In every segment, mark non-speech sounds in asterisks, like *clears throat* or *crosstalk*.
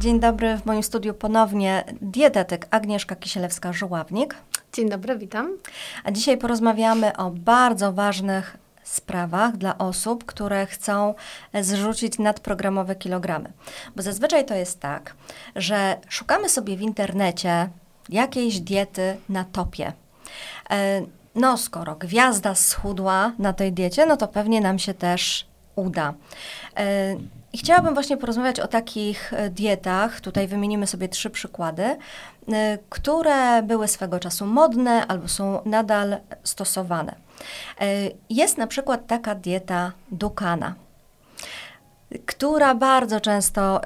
Dzień dobry, w moim studiu ponownie dietetyk Agnieszka Kisielewska-Żuławnik. Dzień dobry, witam. A dzisiaj porozmawiamy o bardzo ważnych sprawach dla osób, które chcą zrzucić nadprogramowe kilogramy. Bo zazwyczaj to jest tak, że szukamy sobie w internecie jakiejś diety na topie. E, no, skoro gwiazda schudła na tej diecie, no to pewnie nam się też uda. E, I chciałabym właśnie porozmawiać o takich e, dietach. Tutaj wymienimy sobie trzy przykłady, które były swego czasu modne albo są nadal stosowane. Jest na przykład taka dieta Dukana która bardzo często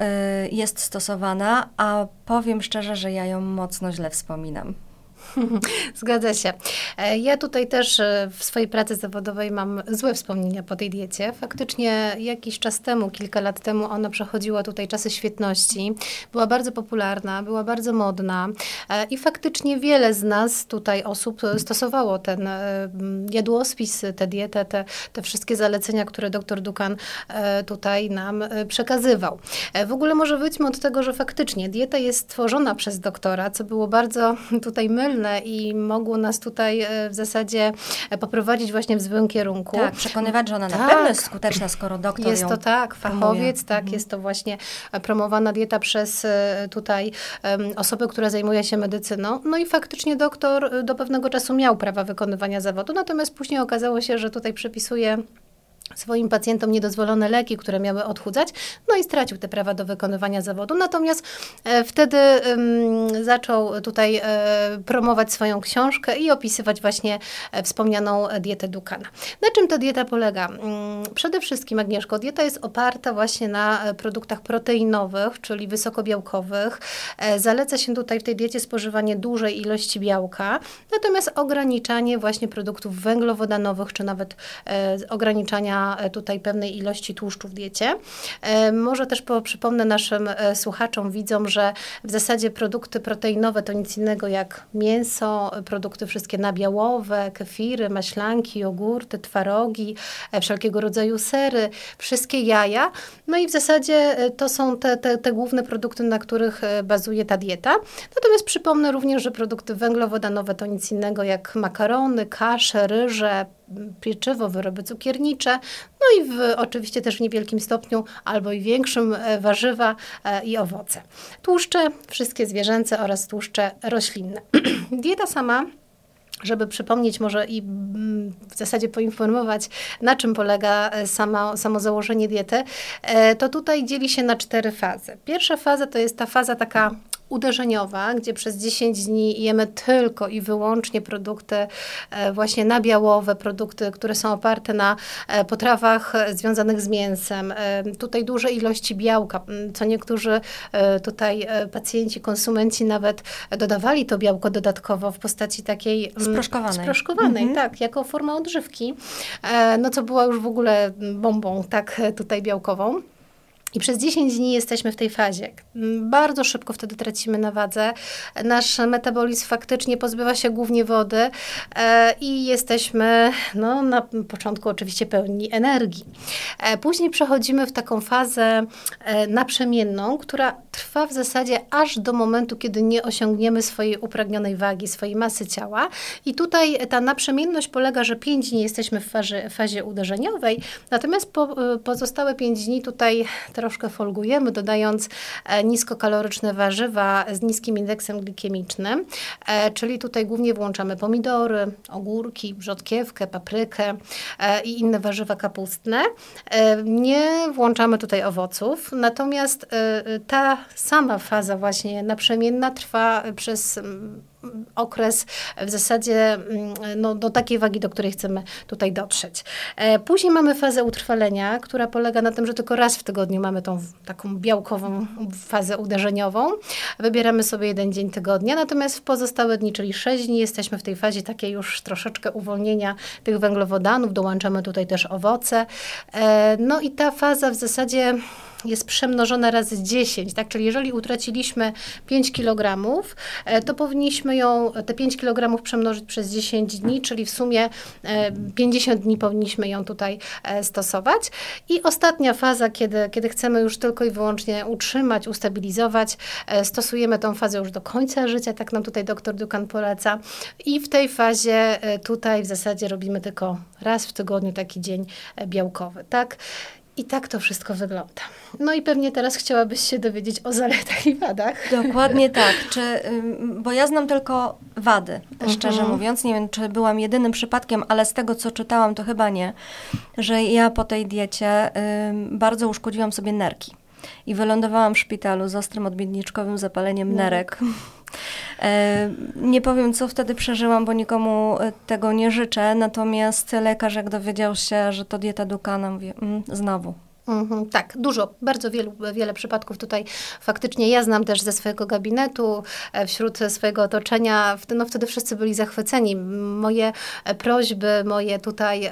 jest stosowana, a powiem szczerze, że ja ją mocno źle wspominam. *laughs* Zgadza się. E, ja tutaj też e, w swojej pracy zawodowej mam złe wspomnienia po tej diecie. Faktycznie jakiś czas temu, kilka lat temu ona przechodziła tutaj czasy świetności. Była bardzo popularna, była bardzo modna e, i faktycznie wiele z nas tutaj osób stosowało ten jadłospis, tę dietę, te, te wszystkie zalecenia, które dr Dukan tutaj nam przekazywał. W ogóle może wyjdźmy od tego, że faktycznie dieta jest stworzona przez doktora, co było bardzo tutaj mylne i mogło nas tutaj e, w zasadzie e, poprowadzić właśnie w złym kierunku. Tak, przekonywać, że ona tak. na pewno jest skuteczna, skoro doktor Jest to tak, fachowiec, tak, mhm. jest to właśnie e, promowana dieta przez tutaj osoby, które zajmuje się medycyną. No i faktycznie doktor do pewnego czasu miał prawa wykonywania zawodu, natomiast później okazało się, że tutaj przepisuje swoim pacjentom niedozwolone leki, które miały odchudzać, no i stracił te prawa do wykonywania zawodu. Natomiast e, wtedy zaczął tutaj e, promować swoją książkę i opisywać właśnie e, wspomnianą dietę Dukana. Na czym ta dieta polega? Mm, przede wszystkim, Agnieszko, dieta jest oparta właśnie na produktach proteinowych, czyli wysokobiałkowych. Zaleca się tutaj w tej diecie spożywanie dużej ilości białka, natomiast ograniczanie właśnie produktów węglowodanowych, czy nawet ograniczania E, tutaj pewnej ilości tłuszczu w diecie. E, może też po, przypomnę naszym e, słuchaczom, widzom, że w zasadzie produkty proteinowe to nic innego jak mięso, produkty wszystkie nabiałowe, kefiry, maślanki, jogurty, twarogi, wszelkiego rodzaju sery, wszystkie jaja. No i w zasadzie to są te, te, te główne produkty, na których bazuje ta dieta. Natomiast przypomnę również, że produkty węglowodanowe to nic innego jak makarony, kasze, ryże, pieczywo, wyroby cukiernicze, no i w, oczywiście też w niewielkim stopniu albo i większym e, warzywa e, i owoce. Tłuszcze, wszystkie zwierzęce oraz tłuszcze roślinne. *clears throat* Dieta sama żeby przypomnieć może i mm, w zasadzie poinformować, na czym polega e, sama, samo założenie diety, to tutaj dzieli się na cztery fazy. Pierwsza faza to jest ta faza taka uderzeniowa, gdzie przez 10 dni jemy tylko i wyłącznie produkty e, właśnie nabiałowe, produkty, które są oparte na e, potrawach e, związanych z mięsem. Tutaj duże ilości białka, co niektórzy tutaj pacjenci, konsumenci nawet dodawali to białko dodatkowo w postaci takiej sproszkowanej, sproszkowanej mhm. tak, jako forma odżywki, no co była już w ogóle bombą, tak, tutaj białkową. I przez 10 dni jesteśmy w tej fazie. Bardzo szybko wtedy tracimy na wadze. Nasz metabolizm faktycznie pozbywa się głównie wody e, i jesteśmy no, na początku oczywiście pełni energii. E, później przechodzimy w taką fazę e, naprzemienną, która trwa w zasadzie aż do momentu, kiedy nie osiągniemy swojej upragnionej wagi, swojej masy ciała. I tutaj ta naprzemienność polega, że 5 dni jesteśmy w fazie, fazie uderzeniowej, natomiast po, pozostałe 5 dni tutaj troszkę folgujemy, dodając e, niskokaloryczne warzywa z niskim indeksem glikemicznym, e, czyli tutaj głównie włączamy pomidory, ogórki, brzodkiewkę, paprykę e, i inne warzywa kapustne. Nie włączamy tutaj owoców, natomiast ta sama faza właśnie naprzemienna trwa przez okres w zasadzie mm, no, do takiej wagi, do której chcemy tutaj dotrzeć. E, później mamy fazę utrwalenia, która polega na tym, że tylko raz w tygodniu mamy tą taką białkową fazę uderzeniową. Wybieramy sobie jeden dzień tygodnia, natomiast w pozostałe dni, czyli 6 dni, jesteśmy w tej fazie takiej już troszeczkę uwolnienia tych węglowodanów, dołączamy tutaj też owoce. E, no i ta faza w zasadzie jest przemnożona razy 10, tak? Czyli jeżeli utraciliśmy 5 kg, e, to powinniśmy ją, te 5 kg przemnożyć przez 10 dni, czyli w sumie 50 dni powinniśmy ją tutaj stosować. I ostatnia faza, kiedy, kiedy chcemy już tylko i wyłącznie utrzymać, ustabilizować, stosujemy tą fazę już do końca życia, tak nam tutaj dr Dukan poleca. I w tej fazie tutaj w zasadzie robimy tylko raz w tygodniu taki dzień białkowy, tak? I tak to wszystko wygląda. No i pewnie teraz chciałabyś się dowiedzieć o zaletach i wadach. Dokładnie *laughs* tak. Czy, bo ja znam tylko wady, szczerze uh-huh. mówiąc. Nie wiem, czy byłam jedynym przypadkiem, ale z tego, co czytałam, to chyba nie, że ja po tej diecie bardzo uszkodziłam sobie nerki. I wylądowałam w szpitalu z ostrym odbiedniczkowym zapaleniem no. nerek. E, nie powiem, co wtedy przeżyłam, bo nikomu e, tego nie życzę. Natomiast lekarz, jak dowiedział się, że to dieta Dukana, mówi, mm, znowu, Mhm, tak, dużo, bardzo wielu, wiele przypadków tutaj faktycznie ja znam też ze swojego gabinetu, e, wśród swojego otoczenia, no wtedy wszyscy byli zachwyceni. Moje e, prośby, moje tutaj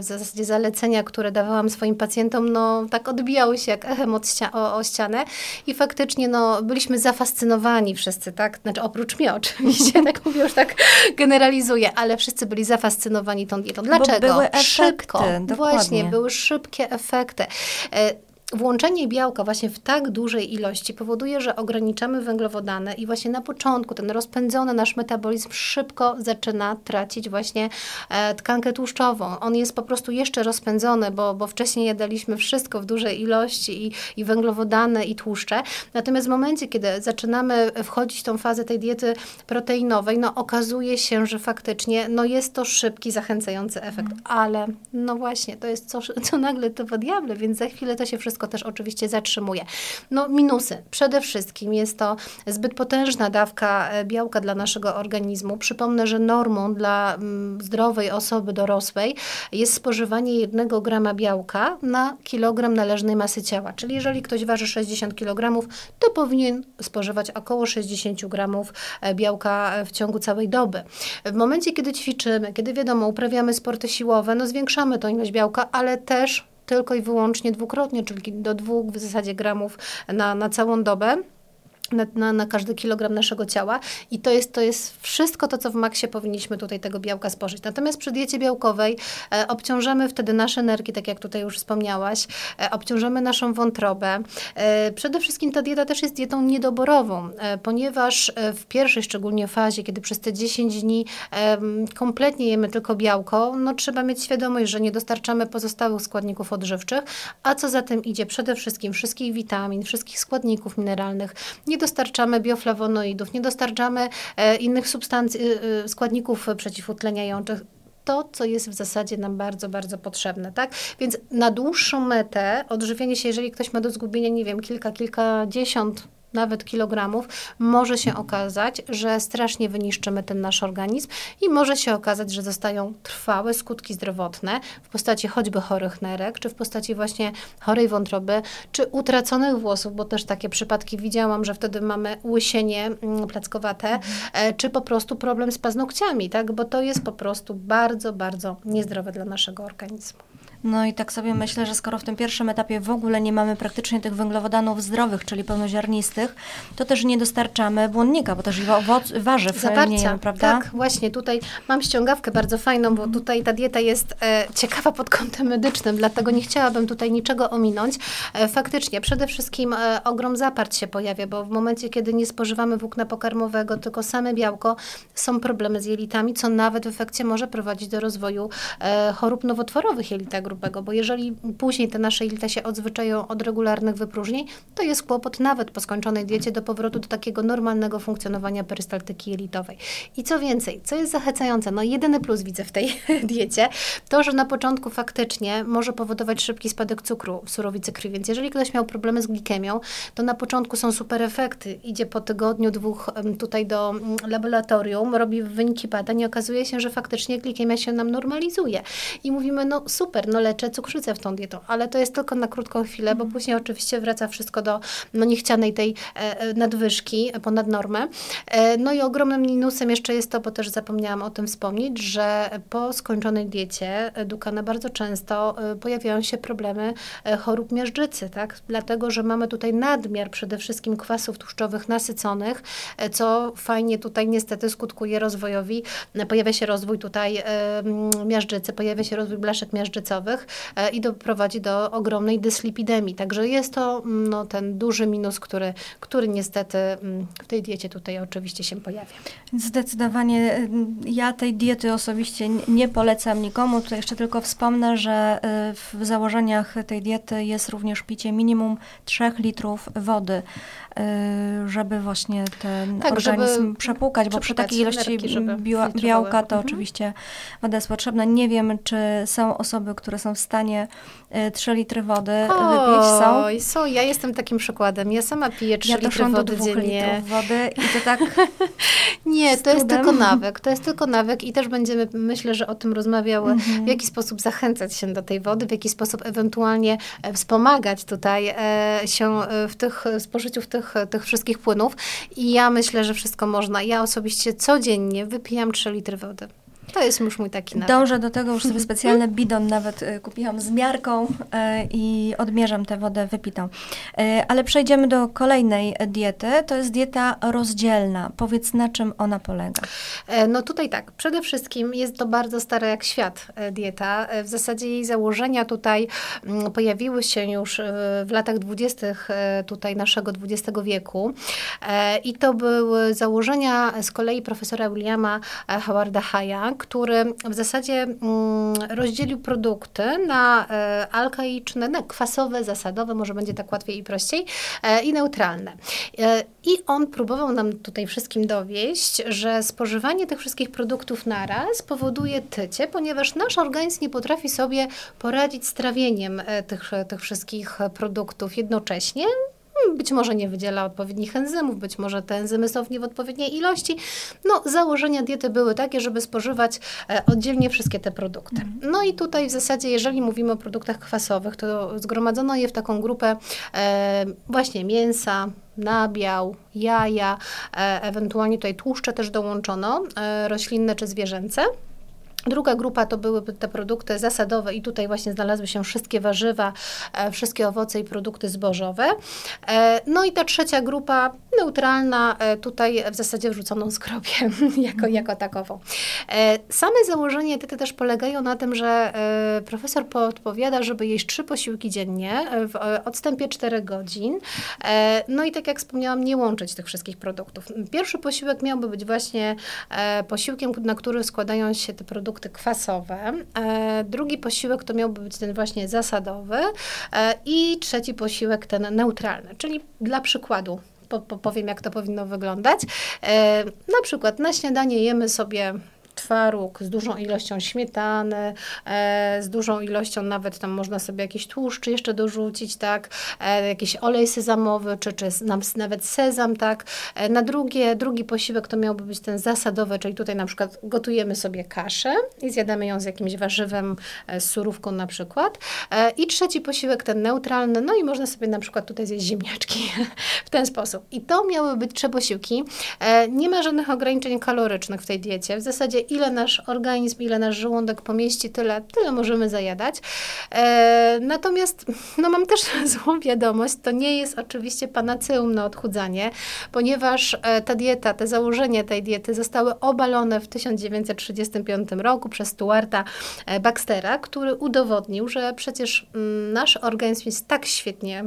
w zasadzie zalecenia, które dawałam swoim pacjentom, no tak odbijały się jak echem od ścia o, o ścianę i faktycznie no byliśmy zafascynowani wszyscy, tak, znaczy oprócz mnie oczywiście, *laughs* tak mówię, już tak generalizuję, ale wszyscy byli zafascynowani tą dietą. Dlaczego? Bo były efekty, Szybko, dokładnie. właśnie, były szybkie efekty. E, Włączenie białka właśnie w tak dużej ilości powoduje, że ograniczamy węglowodany i właśnie na początku ten rozpędzony nasz metabolizm szybko zaczyna tracić właśnie e, tkankę tłuszczową. On jest po prostu jeszcze rozpędzony, bo, bo wcześniej jadaliśmy wszystko w dużej ilości i, i węglowodany i tłuszcze. Natomiast w momencie, kiedy zaczynamy wchodzić w tą fazę tej diety proteinowej, no okazuje się, że faktycznie no jest to szybki, zachęcający efekt. Ale no właśnie, to jest co, co nagle to po diable, więc za chwilę to się wszystko wszystko też oczywiście zatrzymuje. No minusy. Przede wszystkim jest to zbyt potężna dawka e, białka dla naszego organizmu. Przypomnę, że normą dla mm, zdrowej osoby dorosłej jest spożywanie jednego grama białka na kilogram należnej masy ciała. Czyli jeżeli ktoś waży 60 kg, to powinien spożywać około 60 gramów e, białka e, w ciągu całej doby. W momencie, kiedy ćwiczymy, kiedy wiadomo, uprawiamy sporty siłowe, no zwiększamy tą ilość białka, ale też tylko i wyłącznie dwukrotnie, czyli do dwóch w zasadzie gramów na, na całą dobę na, na, na, każdy kilogram naszego ciała i to jest, to jest wszystko to, co w maksie powinniśmy tutaj tego białka spożyć. Natomiast przy diecie białkowej e, obciążamy wtedy nasze nerki, tak jak tutaj już wspomniałaś, e, obciążamy naszą wątrobę. E, przede wszystkim ta dieta też jest dietą niedoborową, e, ponieważ e, w pierwszej szczególnie fazie, kiedy przez te 10 dni kompletnie jemy tylko białko, no trzeba mieć świadomość, że nie dostarczamy pozostałych składników odżywczych, a co za tym idzie przede wszystkim wszystkich witamin, wszystkich składników mineralnych, nie dostarczamy bioflawonoidów, nie dostarczamy e, innych substancji, e, e, składników przeciwutleniających to, co jest w zasadzie nam bardzo, bardzo potrzebne, tak? Więc na dłuższą metę odżywienie się, jeżeli ktoś ma do zgubienia, nie wiem, kilka, kilkadziesiąt nawet kilogramów, może się okazać, że strasznie wyniszczymy ten nasz organizm i może się okazać, że zostają trwałe skutki zdrowotne w postaci choćby chorych nerek, czy w postaci właśnie chorej wątroby, czy utraconych włosów, bo też takie przypadki widziałam, że wtedy mamy łysienie mm, plackowate, mhm. czy po prostu problem z paznokciami, tak? Bo to jest po prostu bardzo, bardzo niezdrowe dla naszego organizmu. No i tak sobie myślę, że skoro w tym pierwszym etapie w ogóle nie mamy praktycznie tych węglowodanów zdrowych, czyli pełnoziarnistych, to też nie dostarczamy błonnika, bo też owoc, warzyw Zawarcia, nie jemy, prawda? Tak, właśnie tutaj mam ściągawkę bardzo fajną, bo tutaj ta dieta jest e, ciekawa pod kątem medycznym, dlatego nie chciałabym tutaj niczego ominąć. E, faktycznie, przede wszystkim e, ogrom zaparć się pojawia, bo w momencie, kiedy nie spożywamy włókna pokarmowego, tylko same białko, są problemy z jelitami, co nawet w efekcie może prowadzić do rozwoju e, chorób nowotworowych jelita grubego, bo jeżeli później te nasze jelita się odzwyczają od regularnych wypróżnień, to jest kłopot nawet po skończonej diecie do powrotu do takiego normalnego funkcjonowania perystaltyki jelitowej. I co więcej, co jest zachęcające, no jedyny plus widzę w tej *laughs* diecie, to, że na początku faktycznie może powodować szybki spadek cukru w surowicy krwi, więc jeżeli ktoś miał problemy z glikemią, to na początku są super efekty. Idzie po tygodniu, dwóch tutaj do mm, laboratorium, robi wyniki badań i okazuje się, że faktycznie glikemia się nam normalizuje. I mówimy, no super, no no leczę cukrzycę w tą dietą, ale to jest tylko na krótką chwilę, bo później oczywiście wraca wszystko do no, niechcianej tej nadwyżki ponad normę. No i ogromnym minusem jeszcze jest to, bo też zapomniałam o tym wspomnieć, że po skończonej diecie Dukana bardzo często pojawiają się problemy chorób miażdżycy, tak? Dlatego, że mamy tutaj nadmiar przede wszystkim kwasów tłuszczowych nasyconych, co fajnie tutaj niestety skutkuje rozwojowi, pojawia się rozwój tutaj miażdżycy, pojawia się rozwój blaszek miażdżycowych e, i doprowadzi do ogromnej dyslipidemii. Także jest to mm, no, ten duży minus, który, który niestety mm, w tej diecie tutaj oczywiście się pojawia. Zdecydowanie mm, ja tej diety osobiście nie polecam nikomu. Tutaj jeszcze tylko wspomnę, że e, w założeniach tej diety jest również picie minimum 3 litrów wody. Y, żeby właśnie ten tak, organizm przepłukać, bo przy takiej ilości białka to mhm. oczywiście woda jest potrzebna. Nie wiem, czy są osoby, które są w stanie 3 y, litry wody wypić. Są? są. Ja jestem takim przykładem. Ja sama piję 3 ja litry wody do dziennie. wody i to tak *laughs* Nie, to jest tylko nawyk. To jest tylko nawyk i też będziemy, myślę, że o tym rozmawiały, mhm. w jaki sposób zachęcać się do tej wody, w jaki sposób ewentualnie e, wspomagać tutaj e, się e, w tych spożyciu w tych, tych wszystkich płynów. I ja myślę, że wszystko można. Ja osobiście codziennie wypijam 3 litry wody. To jest już mój taki nawyk. Dążę do tego, już sobie *laughs* specjalny bidon nawet y, kupiłam z miarką y, i odmierzam tę wodę wypitą. Y, ale przejdziemy do kolejnej diety. To jest dieta rozdzielna. Powiedz, na czym ona polega? E, no tutaj tak. Przede wszystkim jest to bardzo stara jak świat e, dieta. E, w zasadzie jej założenia tutaj mm, pojawiły się już w latach dwudziestych tutaj naszego XX wieku. I to były założenia z kolei profesora Williama Howarda Haya, który w zasadzie mm, rozdzielił produkty na e, alkaiczne, na kwasowe, zasadowe, może będzie tak łatwiej i prościej, e, i neutralne. E, I on próbował nam tutaj wszystkim dowieść, że spożywanie tych wszystkich produktów naraz powoduje tycie, ponieważ nasz organizm nie potrafi sobie poradzić z trawieniem tych, tych wszystkich produktów jednocześnie, być może nie wydziela odpowiednich enzymów, być może te enzymy są w nie w odpowiedniej ilości. No, założenia diety były takie, żeby spożywać e, oddzielnie wszystkie te produkty. Mhm. No i tutaj w zasadzie, jeżeli mówimy o produktach kwasowych, to zgromadzono je w taką grupę e, właśnie mięsa, nabiał, jaja, e, ewentualnie tutaj tłuszcze też dołączono, e, roślinne czy zwierzęce. Druga grupa to były te produkty zasadowe i tutaj właśnie znalazły się wszystkie warzywa, e, wszystkie owoce i produkty zbożowe. E, no i ta trzecia grupa neutralna, e, tutaj w zasadzie wrzuconą skrobię *laughs* jako, mhm. jako takową. Same założenia diety też polegają na tym, że profesor podpowiada, żeby jeść trzy posiłki dziennie w odstępie 4 godzin. No i tak jak wspomniałam, nie łączyć tych wszystkich produktów. Pierwszy posiłek miałby być właśnie posiłkiem, na który składają się te produkty kwasowe. E, drugi posiłek to miałby być ten właśnie zasadowy e, i trzeci posiłek ten neutralny, czyli dla przykładu powiem, jak to powinno wyglądać. E, na przykład na śniadanie jemy sobie twaróg z dużą ilością śmietany, e, z dużą ilością nawet tam można sobie jakiś tłuszcz jeszcze dorzucić, tak, e, jakiś olej sezamowy, czy, czy nawet sezam, tak. E, na drugie, drugi posiłek to miałby być ten zasadowy, czyli tutaj na przykład gotujemy sobie kaszę i zjadamy ją z jakimś warzywem, z surówką na przykład. I trzeci posiłek ten neutralny, no i można sobie na przykład tutaj zjeść ziemniaczki *laughs* w ten sposób. I to miały być trzy posiłki. Nie ma żadnych ograniczeń kalorycznych w tej diecie. W zasadzie ile nasz organizm, ile nasz żołądek pomieści, tyle, tyle możemy zajadać. E, natomiast no mam też *laughs* złą wiadomość, to nie jest oczywiście panaceum na odchudzanie, ponieważ e, ta dieta, te założenia tej diety zostały obalone w 1935 roku przez Stuarta e, Baxtera, który udowodnił, że przecież mm, nasz organizm jest tak świetnie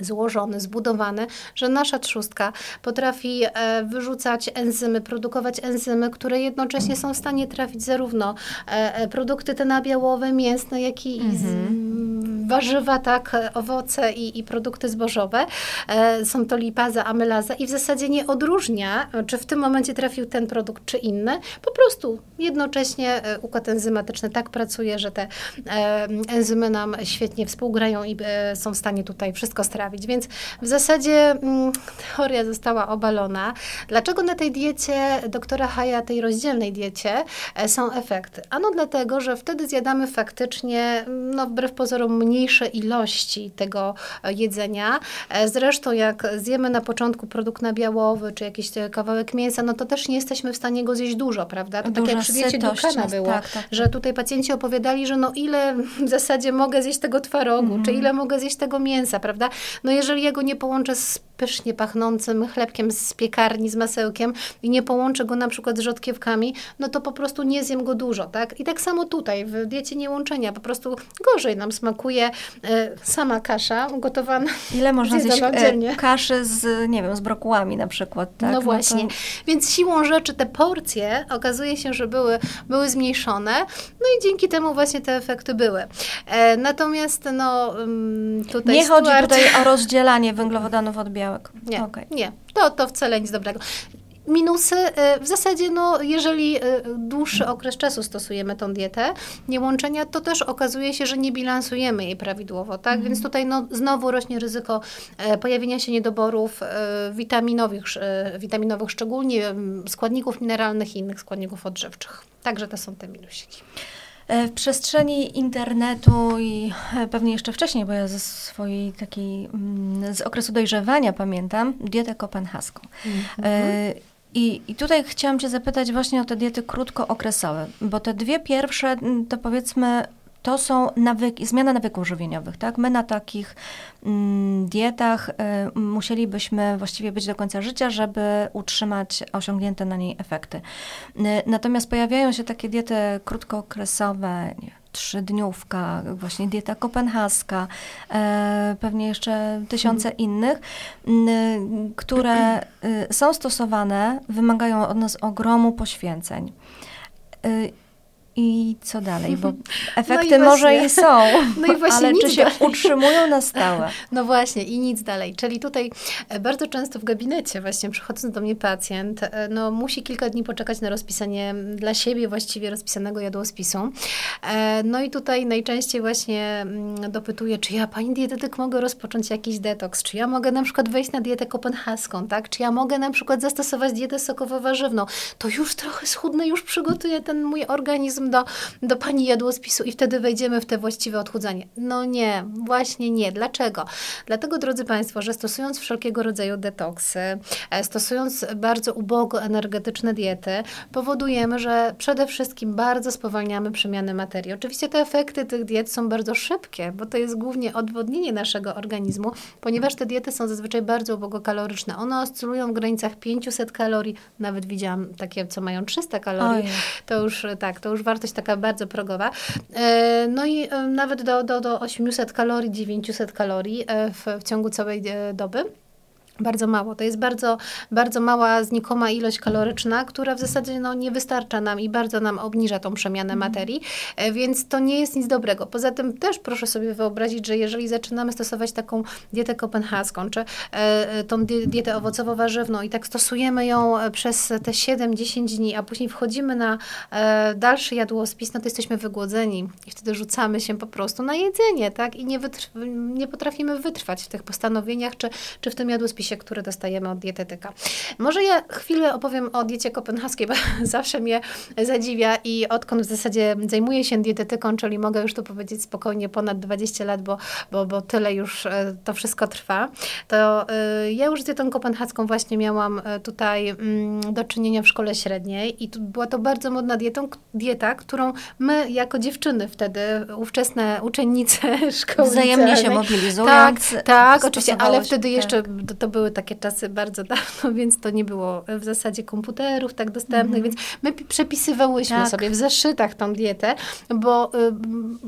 złożony, zbudowany, że nasza trzustka potrafi e, wyrzucać enzymy, produkować enzymy, które jednocześnie są w stanie trafić zarówno e, e, produkty te nabiałowe, mięsne, jak i mhm warzywa, tak, owoce i, i produkty zbożowe. E, są to lipaza, amylaza i w zasadzie nie odróżnia, czy w tym momencie trafił ten produkt, czy inny. Po prostu jednocześnie e, układ enzymatyczny tak pracuje, że te e, enzymy nam świetnie współgrają i są w stanie tutaj wszystko strawić. Więc w zasadzie mm, teoria została obalona. Dlaczego na tej diecie doktora Haja, tej rozdzielnej diecie, są efekty? Ano dlatego, że wtedy zjadamy faktycznie, no wbrew pozorom, mniejsze ilości tego e, jedzenia. E, zresztą jak zjemy na początku produkt nabiałowy, czy jakiś kawałek mięsa, no to też nie jesteśmy w stanie go zjeść dużo, prawda? To tak jak przy diecie Dukana było, tak, tak. że tutaj pacjenci opowiadali, że no ile w zasadzie mogę zjeść tego twarogu, mm. czy ile mogę zjeść tego mięsa, prawda? No jeżeli ja go nie połączę z pysznie pachnącym chlebkiem z piekarni, z masełkiem i nie połączę go na przykład z rzodkiewkami, no to po prostu nie zjem go dużo, tak? I tak samo tutaj, w diecie niełączenia, po prostu gorzej nam smakuje e, sama kasza gotowana. Ile można zjeść e, kaszy z, nie wiem, z brokułami na przykład, tak? No, no właśnie. to... Więc siłą rzeczy te porcje okazuje się, że były, były zmniejszone, no i dzięki temu właśnie te efekty były. E, natomiast no mm, tutaj Nie Stuart... chodzi tutaj o rozdzielanie węglowodanów od białek białek. Nie, okay. nie. To, to wcale nic dobrego. Minusy, y, w zasadzie, no, jeżeli y, dłuższy okres czasu stosujemy tą dietę niełączenia, to też okazuje się, że nie bilansujemy jej prawidłowo, tak? Mhm. Więc tutaj no, znowu rośnie ryzyko e, pojawienia się niedoborów e, witaminowych, e, witaminowych szczególnie składników mineralnych i innych składników odżywczych. Także to są te minusiki. W przestrzeni internetu i pewnie jeszcze wcześniej, bo ja ze swojej takiej, mm, z okresu dojrzewania pamiętam, dietę kopenhaską. Mm-hmm. I, I tutaj chciałam Cię zapytać właśnie o te diety krótkookresowe, bo te dwie pierwsze, mm, to powiedzmy, to są nawyki, zmiana nawyków żywieniowych, tak? My na takich mm, dietach y, musielibyśmy właściwie być do końca życia, żeby utrzymać osiągnięte na niej efekty. Y, natomiast pojawiają się takie diety krótkookresowe, nie, trzydniówka, właśnie dieta kopenhaska, e, pewnie jeszcze tysiące mhm. innych, które y, są stosowane, wymagają od nas ogromu poświęceń. I co dalej? Bo *laughs* no efekty no może i są, *laughs* no i właśnie ale czy się dalej. utrzymują na stałe? *laughs* No właśnie i nic dalej. Czyli tutaj e, bardzo często w gabinecie właśnie przychodząc do mnie pacjent, e, no musi kilka dni poczekać na rozpisanie dla siebie właściwie rozpisanego jadłospisu. E, no i tutaj najczęściej właśnie dopytuję, czy ja pani dietetyk mogę rozpocząć jakiś detoks, czy ja mogę na przykład wejść na dietę kopenhaską, tak? Czy ja mogę na przykład zastosować dietę sokowo-warzywną? To już trochę schudnę, już przygotuję ten mój organizm do, do pani jadłospisu i wtedy wejdziemy w te właściwe odchudzanie. No nie, właśnie nie. Dlaczego? Dlatego, drodzy Państwo, że stosując wszelkiego rodzaju detoksy, e, stosując bardzo ubogo energetyczne diety, powodujemy, że przede wszystkim bardzo spowalniamy przemianę materii. Oczywiście te efekty tych diet są bardzo szybkie, bo to jest głównie odwodnienie naszego organizmu, ponieważ te diety są zazwyczaj bardzo ubogo kaloryczne. One oscylują w granicach 500 kalorii, nawet widziałam takie, co mają 300 kalorii. Ojej. To już tak, to już warto wartość taka bardzo progowa. E, no i e, nawet do, do, do 800 kalorii, 900 kalorii e, w, w ciągu całej doby. Bardzo mało. To jest bardzo, bardzo mała, znikoma ilość kaloryczna, która w zasadzie no, nie wystarcza nam i bardzo nam obniża tą przemianę mm. materii, więc to nie jest nic dobrego. Poza tym też proszę sobie wyobrazić, że jeżeli zaczynamy stosować taką dietę kopenhaską, czy e, tą dietę owocowo-warzywną i tak stosujemy ją e, przez te 7-10 dni, a później wchodzimy na e, dalszy jadłospis, no to jesteśmy wygłodzeni i wtedy rzucamy się po prostu na jedzenie, tak? I nie, nie potrafimy wytrwać w tych postanowieniach, czy, czy w tym jadłospisie opisie, który dostajemy od dietetyka. Może ja chwilę opowiem o diecie kopenhaskiej, bo *laughs* zawsze mnie zadziwia i odkąd w zasadzie zajmuję się dietetyką, czyli mogę już tu powiedzieć spokojnie ponad 20 lat, bo, bo, bo tyle już e, to wszystko trwa, to e, ja już z dietą kopenhaską właśnie miałam e, tutaj mm, do czynienia w szkole średniej i była to bardzo modna dietą, dieta, którą my jako dziewczyny wtedy, ówczesne uczennice *laughs* szkoły Wzajemnie się mobilizują. Tak, tak, oczywiście, ale wtedy tak. jeszcze to były takie czasy bardzo dawno, *laughs* więc to nie było w zasadzie komputerów tak dostępnych, mm. więc my przepisywałyśmy tak. sobie w zeszytach tą dietę, bo y,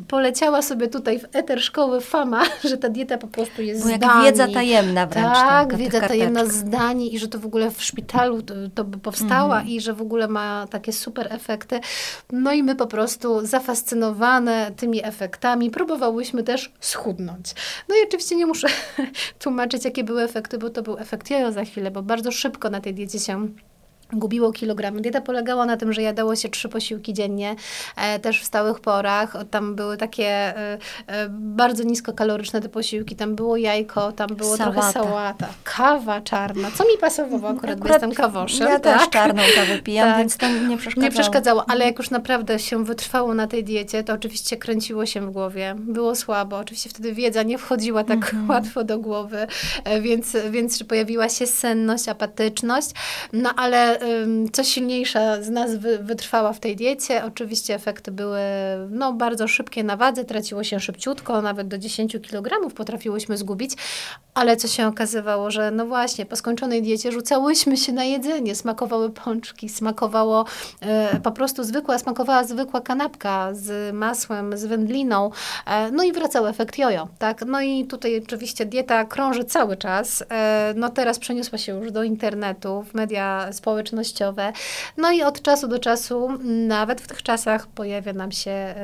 poleciała sobie tutaj w eter szkoły fama, *laughs* że ta dieta po prostu jest Bo jak wiedza tajemna wręcz. Tak, wiedza tajemna zdanie i że to w ogóle w szpitalu to, to by powstała mm. i że w ogóle ma takie super efekty. No i my po prostu zafascynowane tymi efektami próbowałyśmy też schudnąć. No i oczywiście nie muszę *laughs* tłumaczyć, jakie były efekty, bo to był efekt jojo za chwilę, bo bardzo szybko na tej diecie się gubiło kilogramy. Dieta polegała na tym, że jadało się trzy posiłki dziennie, e, też w stałych porach. Tam były takie e, e, bardzo niskokaloryczne te posiłki. Tam było jajko, tam było Sałata. trochę sałata, kawa czarna, co mi pasowało akurat, akurat bo jestem kawoszem. Ja tak? też czarną kawę pijam, tak. więc to nie przeszkadzało. Nie przeszkadzało, ale jak już naprawdę się wytrwało na tej diecie, to oczywiście kręciło się w głowie. Było słabo. Oczywiście wtedy wiedza nie wchodziła tak mhm. łatwo do głowy, e, więc, więc pojawiła się senność, apatyczność, no ale co silniejsza z nas wytrwała w tej diecie. Oczywiście efekty były no, bardzo szybkie na wadze, traciło się szybciutko, nawet do 10 kg potrafiłyśmy zgubić, ale co się okazywało, że no właśnie, po skończonej diecie rzucałyśmy się na jedzenie, smakowały pączki, smakowało e, po prostu zwykła, smakowała zwykła kanapka z masłem, z wędliną, e, no i wracał efekt jojo, tak? No i tutaj oczywiście dieta krąży cały czas, e, no teraz przeniosła się już do internetu, w media społecznościowe, no i od czasu do czasu, nawet w tych czasach pojawia nam się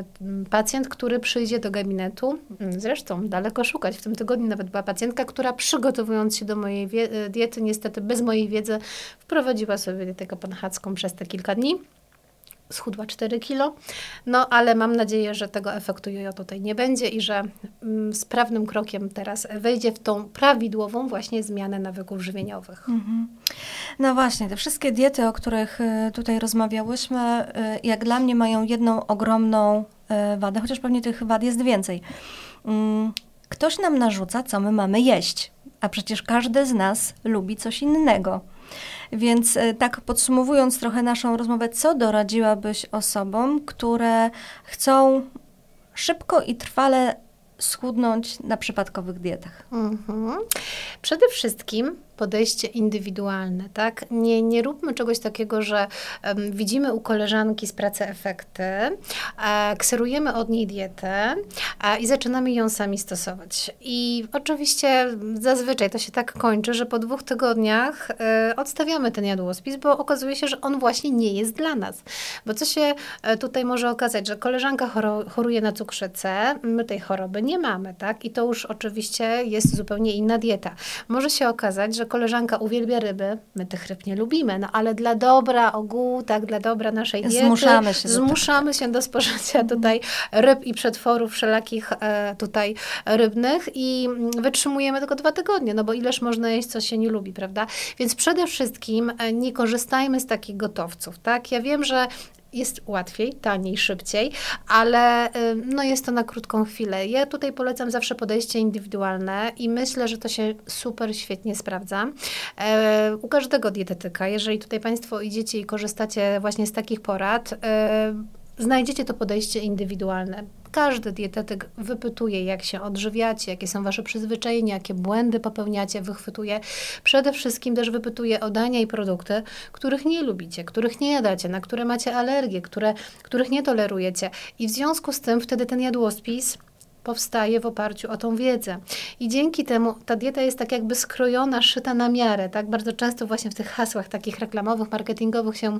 pacjent, który przyjdzie do gabinetu, zresztą daleko szukać, w tym tygodniu nawet była pacjentka, która przygotowując się do mojej diety, niestety bez mojej wiedzy, wprowadziła sobie dietę kopenhaską przez te kilka dni schudła 4 kilo, no ale mam nadzieję, że tego efektu jojo tutaj nie będzie i że mm, sprawnym krokiem teraz wejdzie w tą prawidłową właśnie zmianę nawyków żywieniowych. Mhm. No właśnie, te wszystkie diety, o których y, tutaj rozmawiałyśmy, y, jak dla mnie mają jedną ogromną y, wadę, chociaż pewnie tych wad jest więcej. Mm, Ktoś nam narzuca, co my mamy jeść, a przecież każdy z nas lubi coś innego. Więc e, tak podsumowując trochę naszą rozmowę, co doradziłabyś osobom, które chcą szybko i trwale schudnąć na przypadkowych dietach? Mhm. Przede wszystkim podejście indywidualne, tak? Nie, nie róbmy czegoś takiego, że um, widzimy u koleżanki z pracy efekty, e, kserujemy od niej dietę e, i zaczynamy ją sami stosować. I oczywiście zazwyczaj to się tak kończy, że po dwóch tygodniach e, odstawiamy ten jadłospis, bo okazuje się, że on właśnie nie jest dla nas. Bo co się e, tutaj może okazać, że koleżanka choruje na cukrzycę, my tej choroby nie mamy, tak? I to już oczywiście jest zupełnie inna dieta. Może się okazać, że koleżanka uwielbia ryby, my tych ryb nie lubimy, no ale dla dobra ogółu, tak, dla dobra naszej diety, zmuszamy się, zmuszamy do, się do spożycia tutaj ryb i przetworów wszelakich e, tutaj rybnych i wytrzymujemy tylko dwa tygodnie, no bo ileż można jeść, co się nie lubi, prawda? Więc przede wszystkim e, nie korzystajmy z takich gotowców, tak? Ja wiem, że jest łatwiej, taniej, szybciej, ale no jest to na krótką chwilę. Ja tutaj polecam zawsze podejście indywidualne i myślę, że to się super świetnie sprawdza. E, u każdego dietetyka, jeżeli tutaj Państwo idziecie i korzystacie właśnie z takich porad, e, znajdziecie to podejście indywidualne. Każdy dietetyk wypytuje, jak się odżywiacie, jakie są wasze przyzwyczajenia, jakie błędy popełniacie, wychwytuje. Przede wszystkim też wypytuje o dania i produkty, których nie lubicie, których nie jadacie, na które macie alergię, które, których nie tolerujecie. I w związku z tym wtedy ten jadłospis powstaje w oparciu o tą wiedzę. I dzięki temu ta dieta jest tak jakby skrojona, szyta na miarę. Tak bardzo często właśnie w tych hasłach takich reklamowych, marketingowych się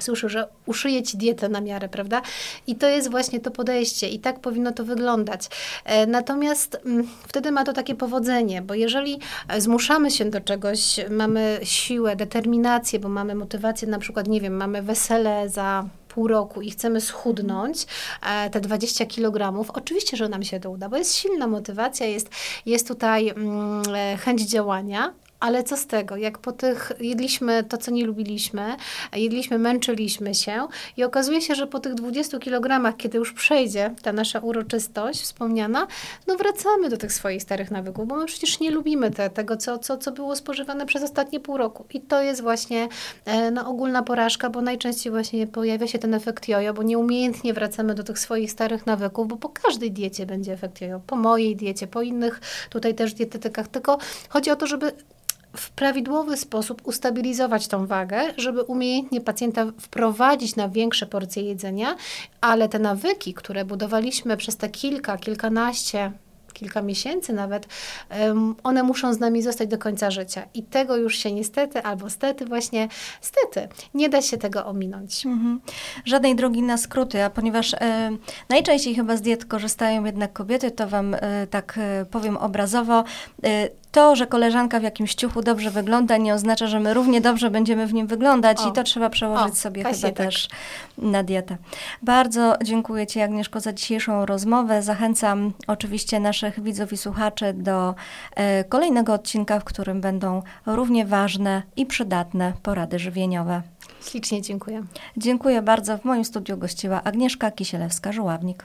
słyszę, że uszyję ci dietę na miarę, prawda? I to jest właśnie to podejście i tak powinno to wyglądać. E, natomiast mm, wtedy ma to takie powodzenie, bo jeżeli e, zmuszamy się do czegoś, mamy siłę, determinację, bo mamy motywację, na przykład, nie wiem, mamy wesele za pół roku i chcemy schudnąć e, te 20 kg, oczywiście, że nam się to uda, bo jest silna motywacja, jest, jest tutaj mm, chęć działania, ale co z tego, jak po tych jedliśmy to, co nie lubiliśmy, jedliśmy, męczyliśmy się i okazuje się, że po tych 20 kilogramach, kiedy już przejdzie ta nasza uroczystość wspomniana, no wracamy do tych swoich starych nawyków, bo my przecież nie lubimy te, tego, co, co, co było spożywane przez ostatnie pół roku. I to jest właśnie e, no, ogólna porażka, bo najczęściej właśnie pojawia się ten efekt jojo, bo nieumiejętnie wracamy do tych swoich starych nawyków, bo po każdej diecie będzie efekt jojo, po mojej diecie, po innych tutaj też dietetykach, tylko chodzi o to, żeby w prawidłowy sposób ustabilizować tą wagę, żeby umiejętnie pacjenta wprowadzić na większe porcje jedzenia, ale te nawyki, które budowaliśmy przez te kilka, kilkanaście, kilka miesięcy nawet, one muszą z nami zostać do końca życia. I tego już się niestety, albo stety właśnie, stety, nie da się tego ominąć. Mhm. Żadnej drogi na skróty, a ponieważ e, najczęściej chyba z diet korzystają jednak kobiety, to Wam e, tak e, powiem obrazowo, to, że koleżanka w jakimś ciuchu dobrze wygląda, nie oznacza, że my równie dobrze będziemy w nim wyglądać o. i to trzeba przełożyć o, sobie chyba tak. też na dietę. Bardzo dziękuję Ci, Agnieszko, za dzisiejszą rozmowę. Zachęcam oczywiście naszych widzów i słuchaczy do e, kolejnego odcinka, w którym będą równie ważne i przydatne porady żywieniowe. Ślicznie dziękuję. Dziękuję bardzo. W moim studiu gościła Agnieszka Kisielewska-Żuławnik.